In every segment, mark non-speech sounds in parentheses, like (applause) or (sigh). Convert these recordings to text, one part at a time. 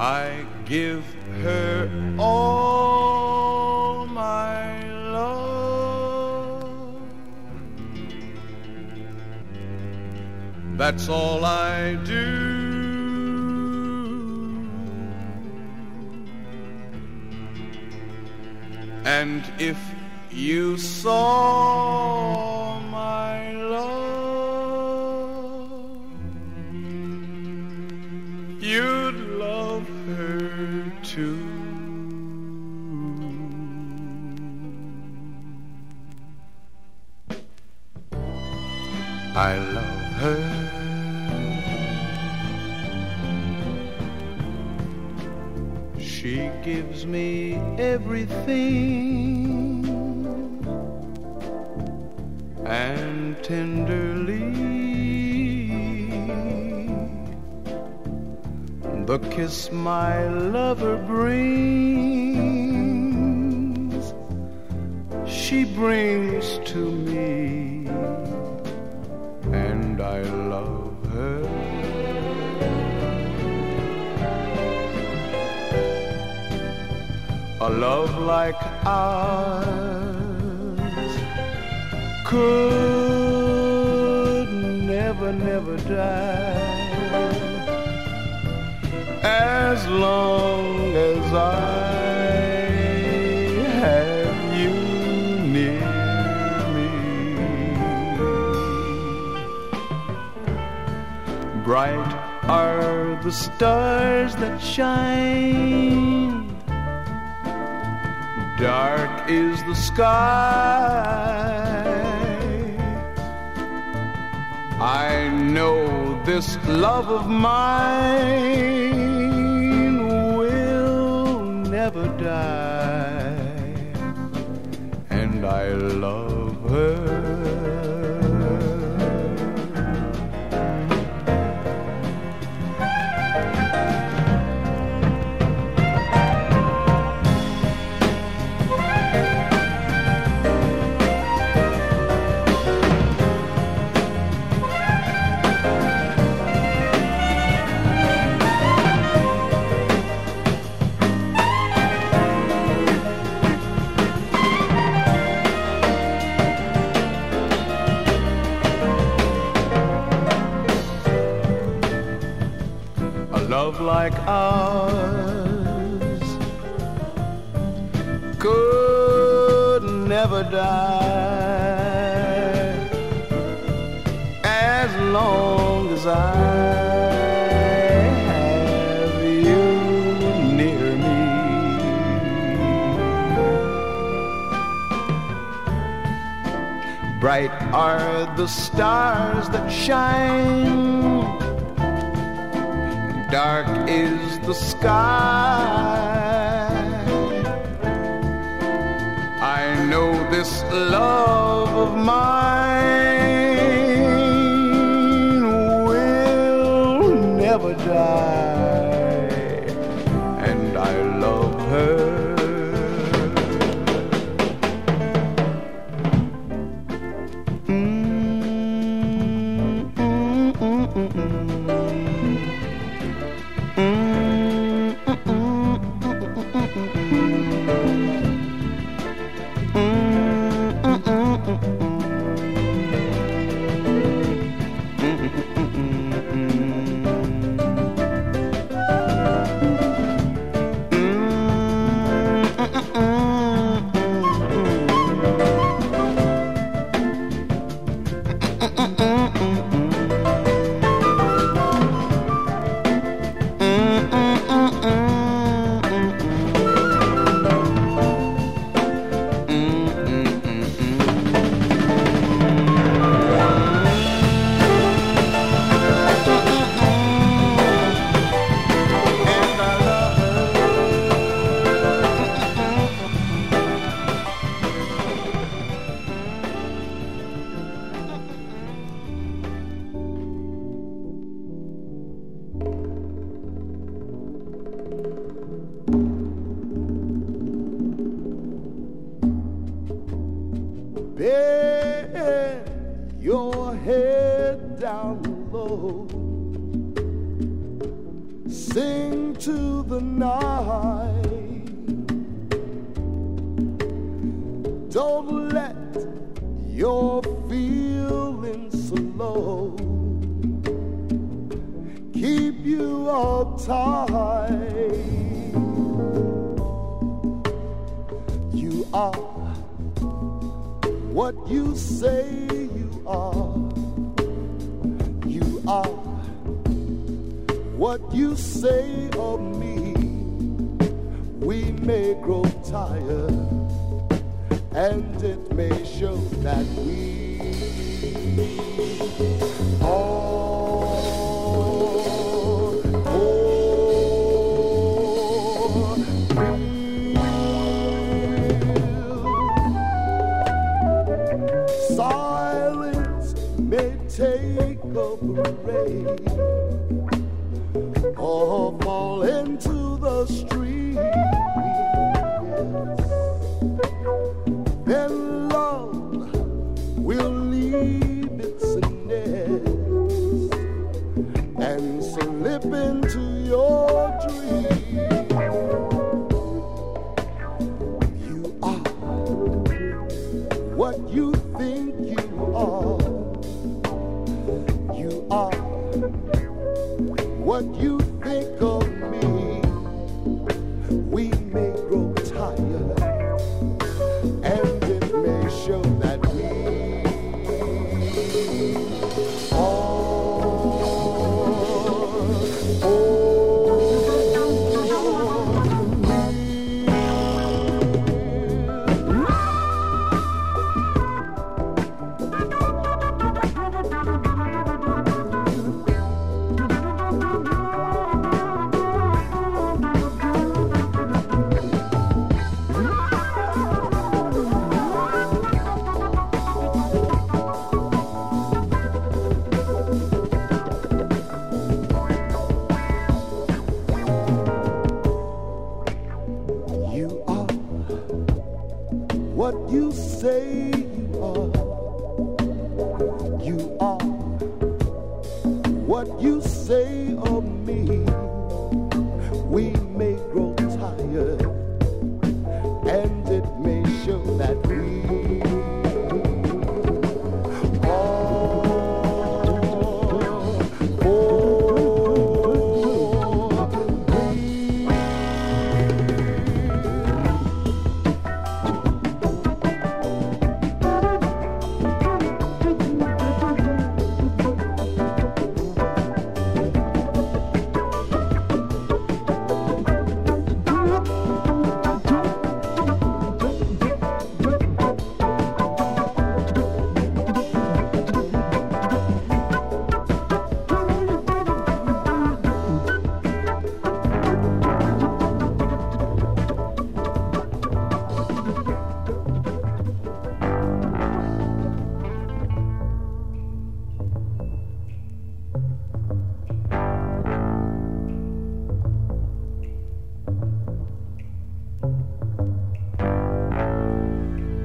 I give her all my love. That's all I do. And if you saw I love her. She gives me everything and tenderly the kiss my lover brings she brings to me love like ours could never, never die as long as I have you near me. Bright are the stars that shine dark is the sky. I know this love of mine ours could never die as long as I have you near me. Bright are the stars that shine dark is the sky. I know this love of mine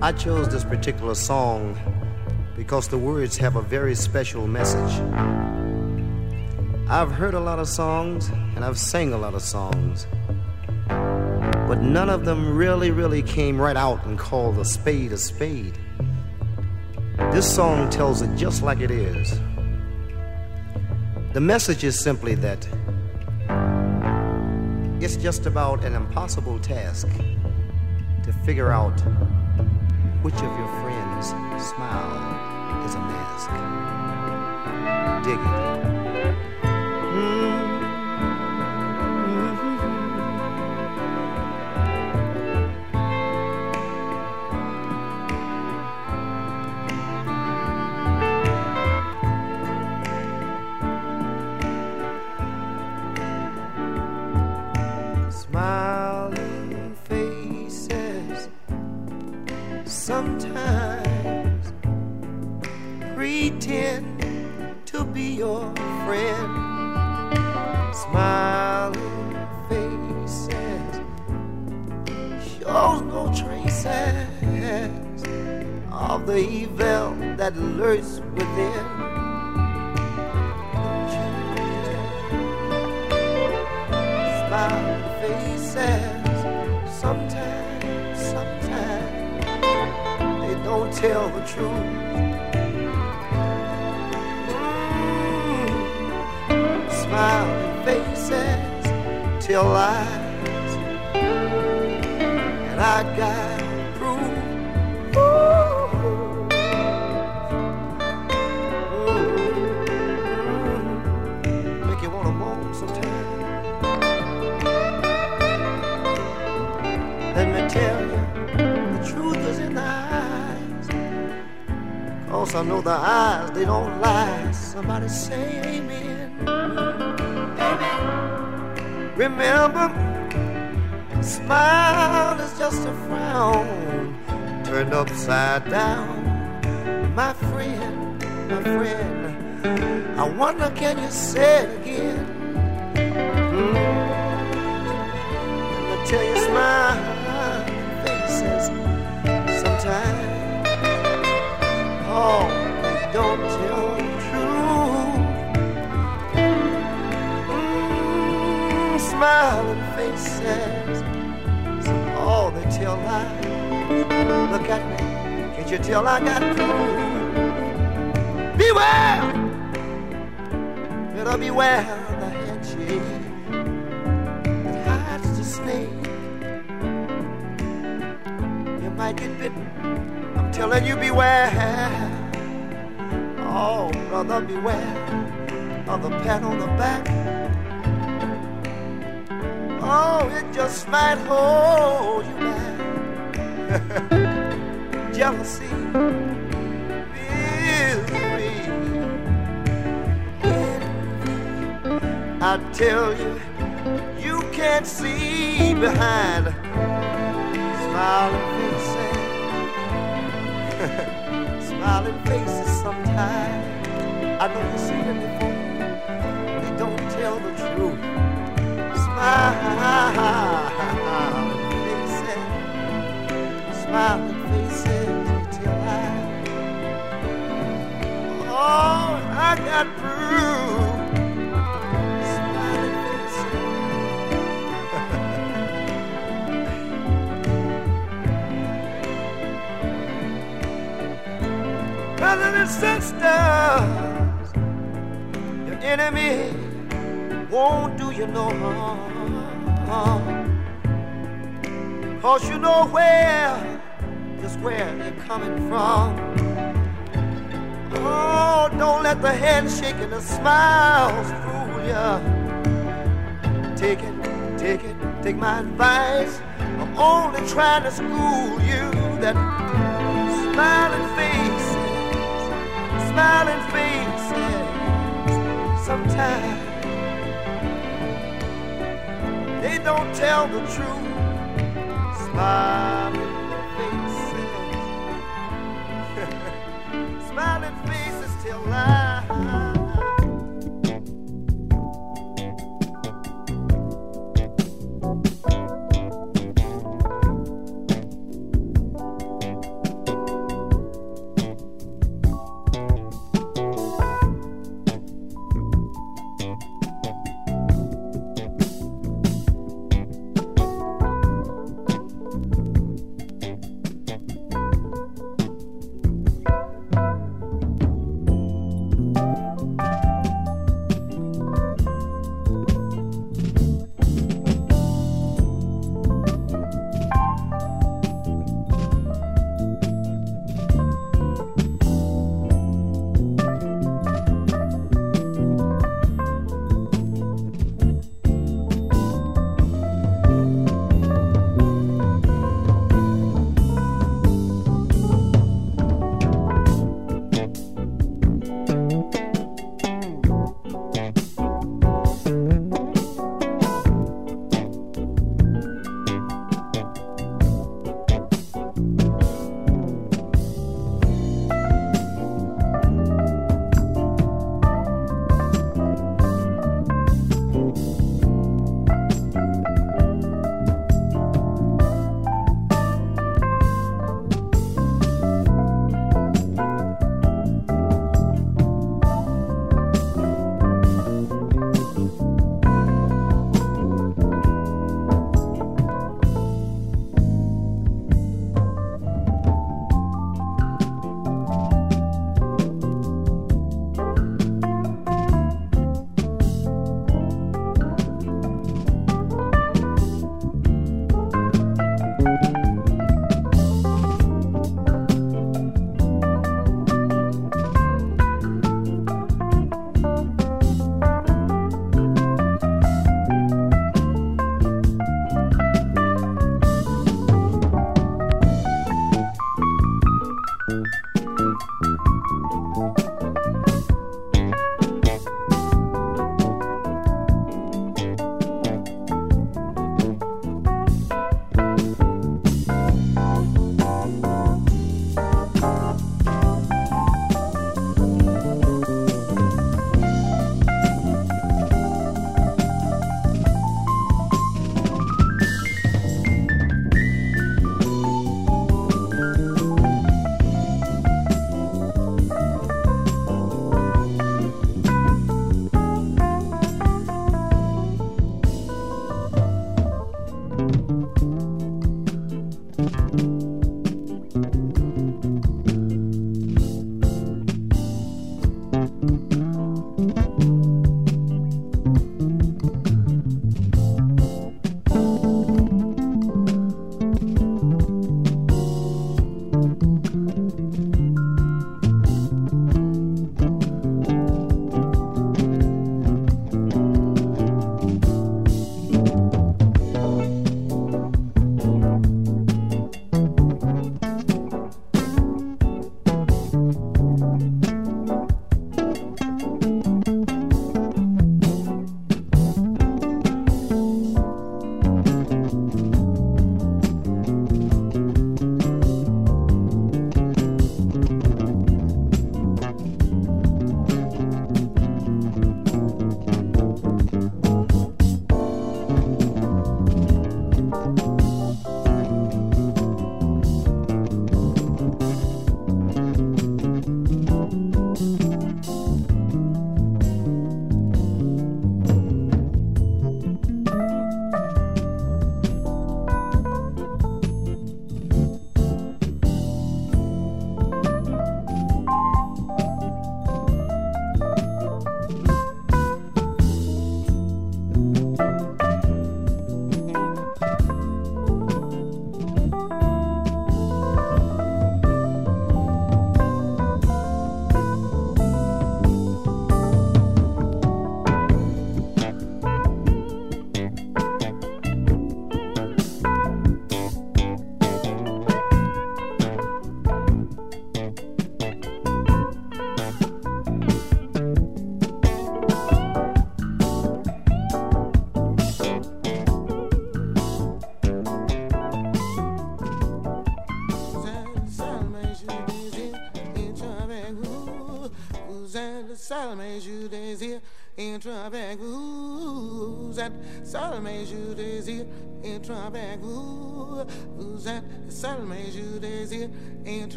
I chose this particular song because the words have a very special message. I've heard a lot of songs and I've sang a lot of songs, but none of them really, really came right out and called a spade a spade. This song tells it just like it is. The message is simply that it's just about an impossible task to figure out which of your friends' smile is a mask? Dig it. Mm. lurks within. Smile faces sometimes, sometimes they don't tell the truth. Mm. Smiling faces tell lies, and I got. Cause I know the eyes, they don't lie. Somebody say amen. Amen. Remember, smile is just a frown turned upside down. My friend, my friend, I wonder can you say it again? Mm. Tell you, smile faces sometimes don't tell the truth. Mm, smiling faces, all they tell lies. Look at me, can't you tell I got? Beware, better beware the handshake that hides the snake. You might get bitten telling you beware. Oh, brother, beware of the pat on the back. Oh, it just might hold you back. (laughs) Jealousy, misery, I tell you, you can't see behind smiling smiling faces sometimes. I know you've seen them before. They don't tell the truth. Smiling faces, smiling faces, tell lies. Oh, I got proof. Brothers and sisters, your enemy won't do you no harm. Cause you know where, just where they're coming from. Oh, don't let the handshake and the smiles fool you. Take it, take it, take my advice. I'm only trying to school you that smiling face smiling faces sometimes they don't tell the truth. Smiling faces, (laughs) smiling faces tell lies.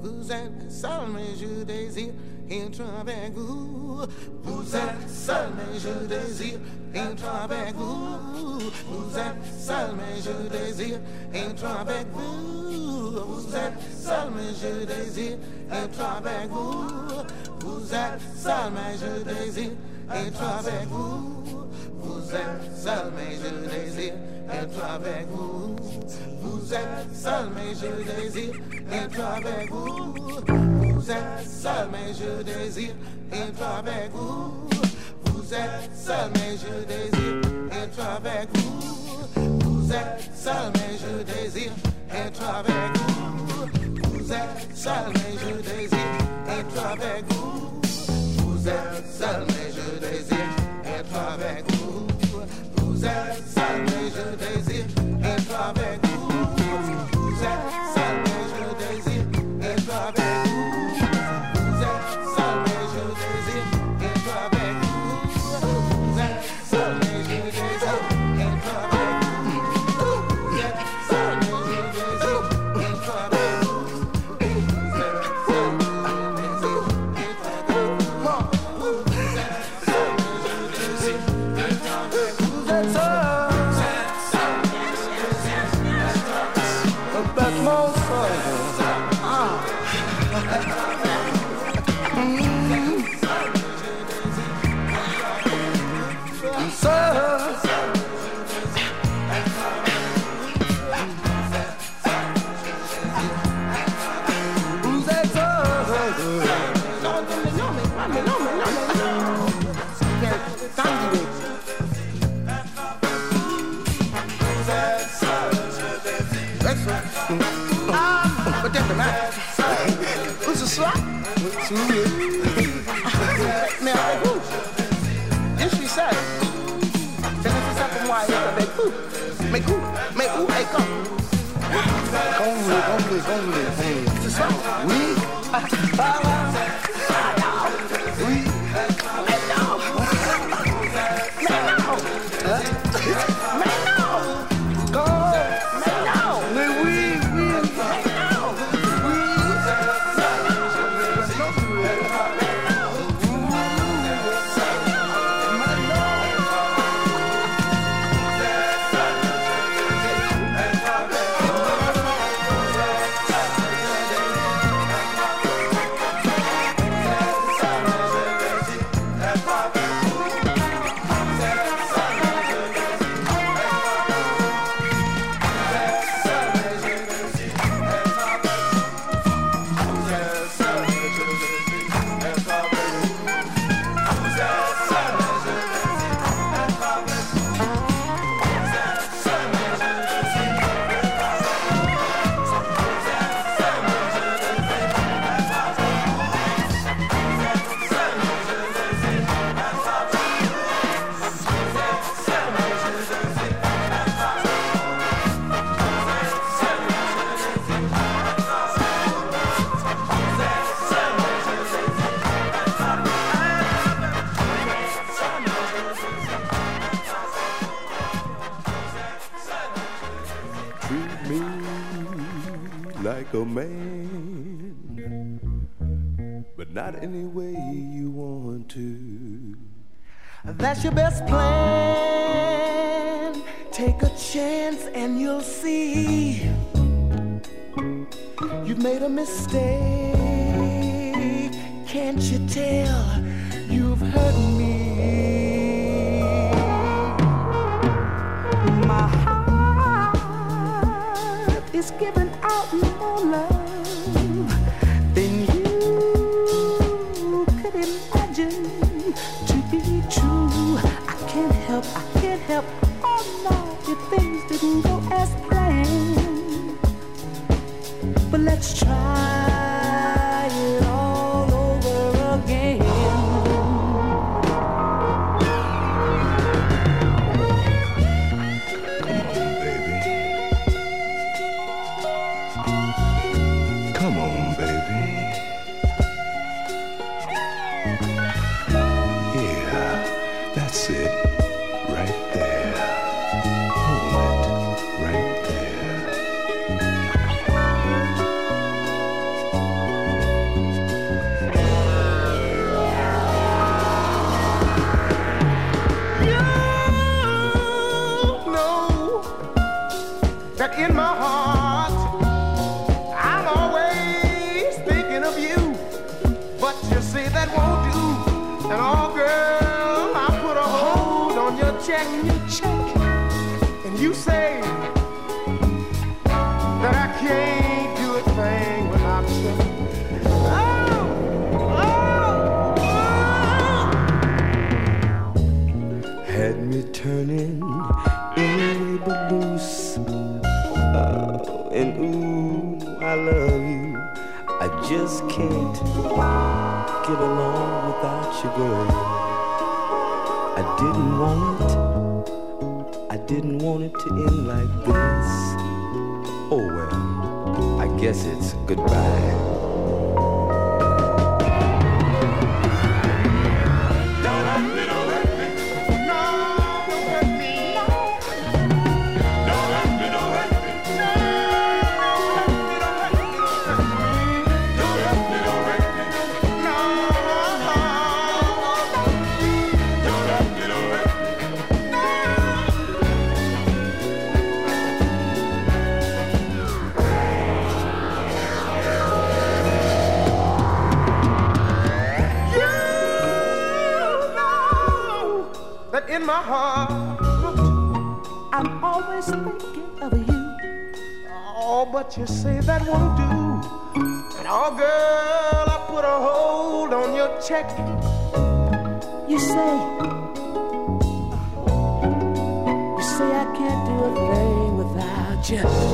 Vous êtes seul, mais je désire être avec vous. Vous êtes seul, mais je désire être avec vous. Vous êtes seul, mais je désire être avec vous. Vous êtes seul, mais je désire être avec vous. Vous êtes seul, mais je désire être avec vous. Vous êtes seul, mais je désire être avec vous. Vous êtes seul, mais je désire être avec vous. Vous êtes seul, mais je désire être avec vous. Vous êtes seul, mais je désire être avec vous. Vous êtes seul, mais je désire être avec vous. Vous êtes seul, mais je désire être avec vous. Vous êtes seul, mais je désire That's (laughs) my Quand vous voulez, quand vous voulez, quand vous voulez. Oui. That's your best plan. Can't. Oh no, if things didn't go as planned. But let's try get along without you, girl. I didn't want it. I didn't want it to end like this. Oh well, I guess it's goodbye. what you say that won't do. And oh, girl, I put a hold on your check. You say, you say I can't do a thing without you.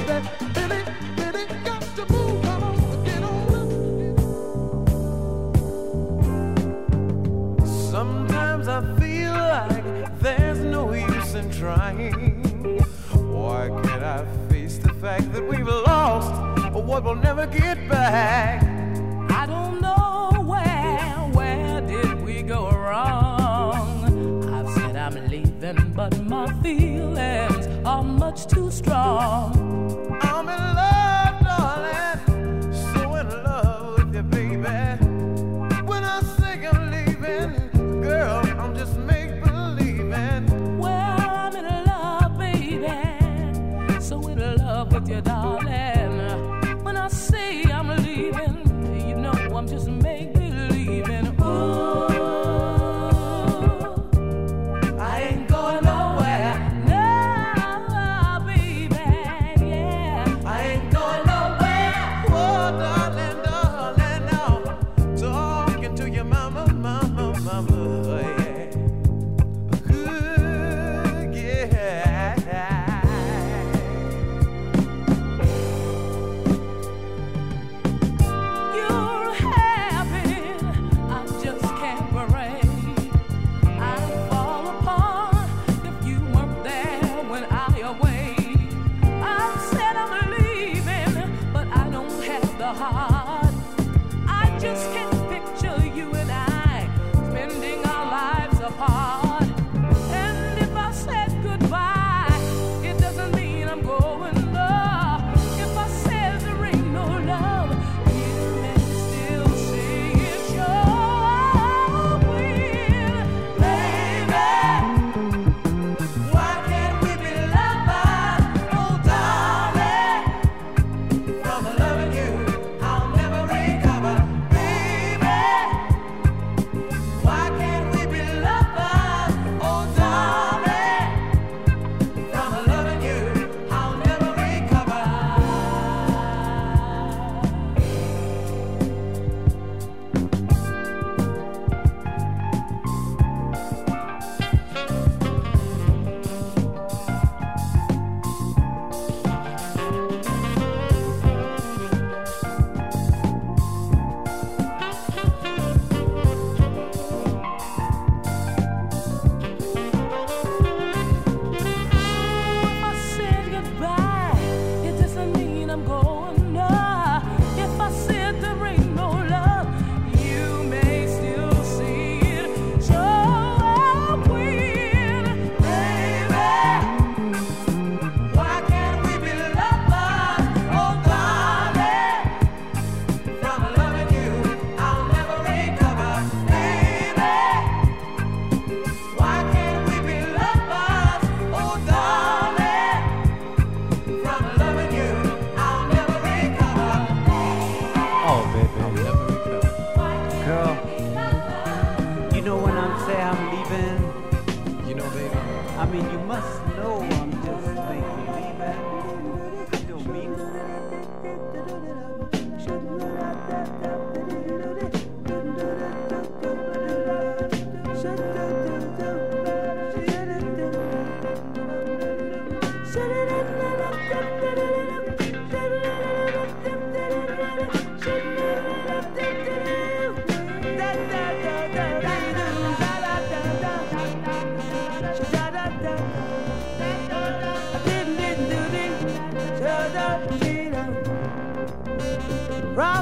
or what we'll never get back. I don't know where, where did we go wrong? I've said I'm leaving, but my feelings are much too strong. I'm in love, darling, so in love with you, baby. When I say I'm leaving, girl, I'm just make believing. Well, I'm in love, baby, so in love with you, darling.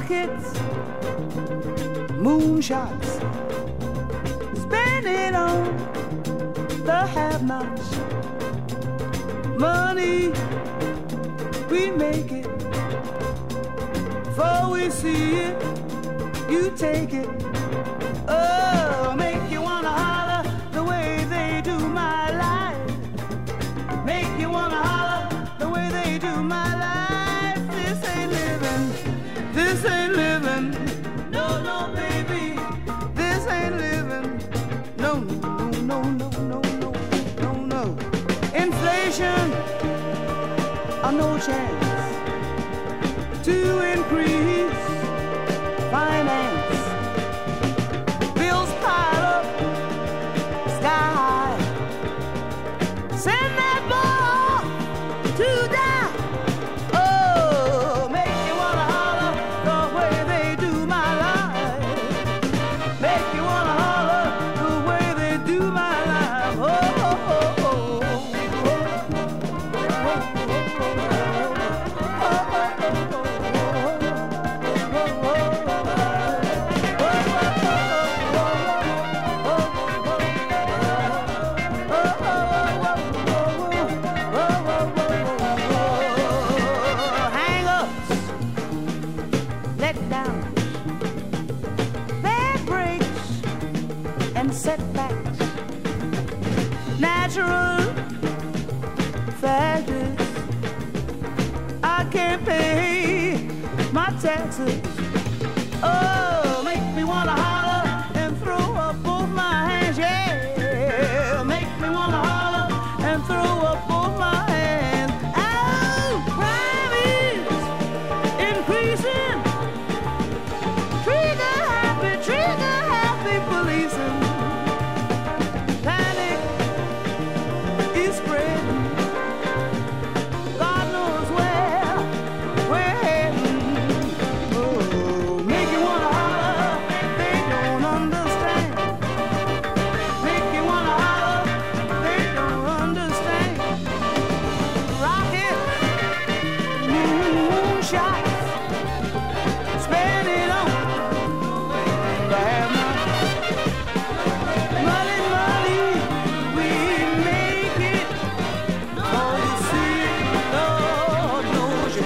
rockets, moonshots, spend it on the have-nots. Money, we make it. Before we see it, you take it. Oh. chance to increase.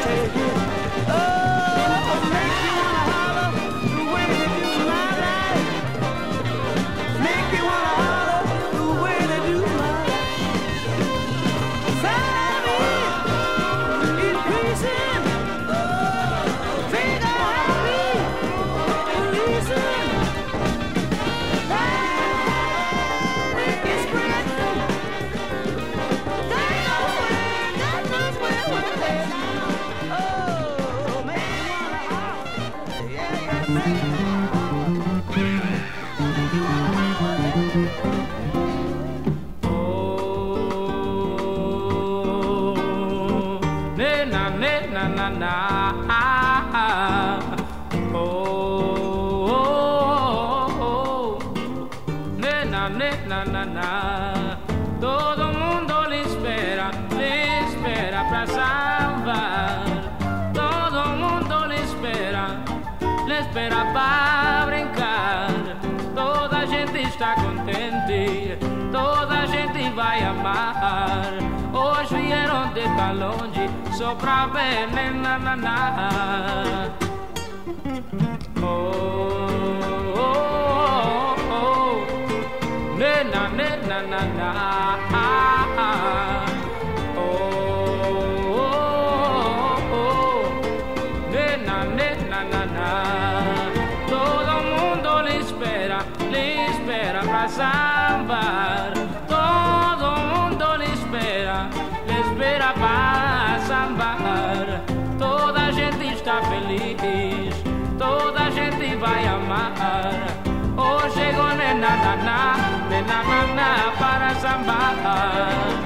take it. sopra bene na na na. time.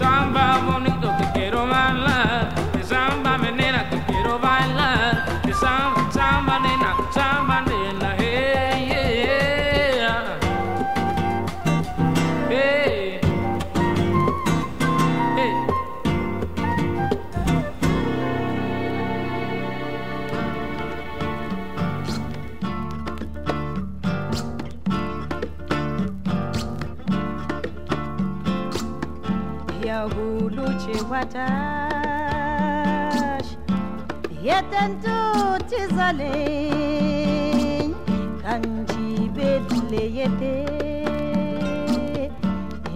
Samba bonito, que watash yetentu tizaleny kanji bedle yete.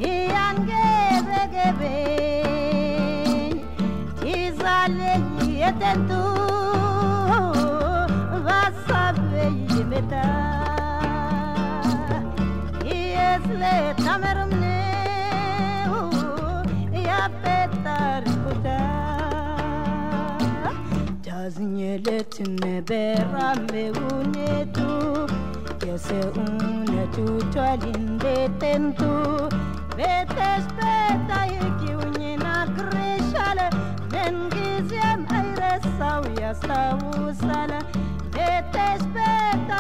Iyangebegeben tizaleny yetentu vasabeyimeta Iesle Taznielet nebera meunetu Yese unetu twalinde tentu Betes beta yiki unyina grishale Mengizem airesau ya sausala Betes beta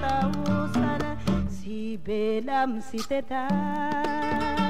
sausala Sibelam siteta Sitenyam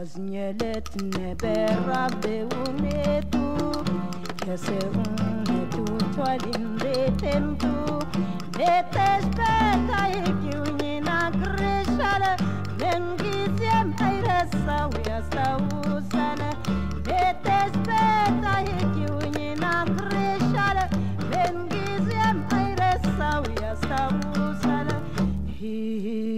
aznyeletne berabe unetu kese unetu twalinde temtu netespeta ikiunyina grishale mengizem tairesa uyastausale netespeta ikiunyina grishale mengizem tairesa uyastausale hihi.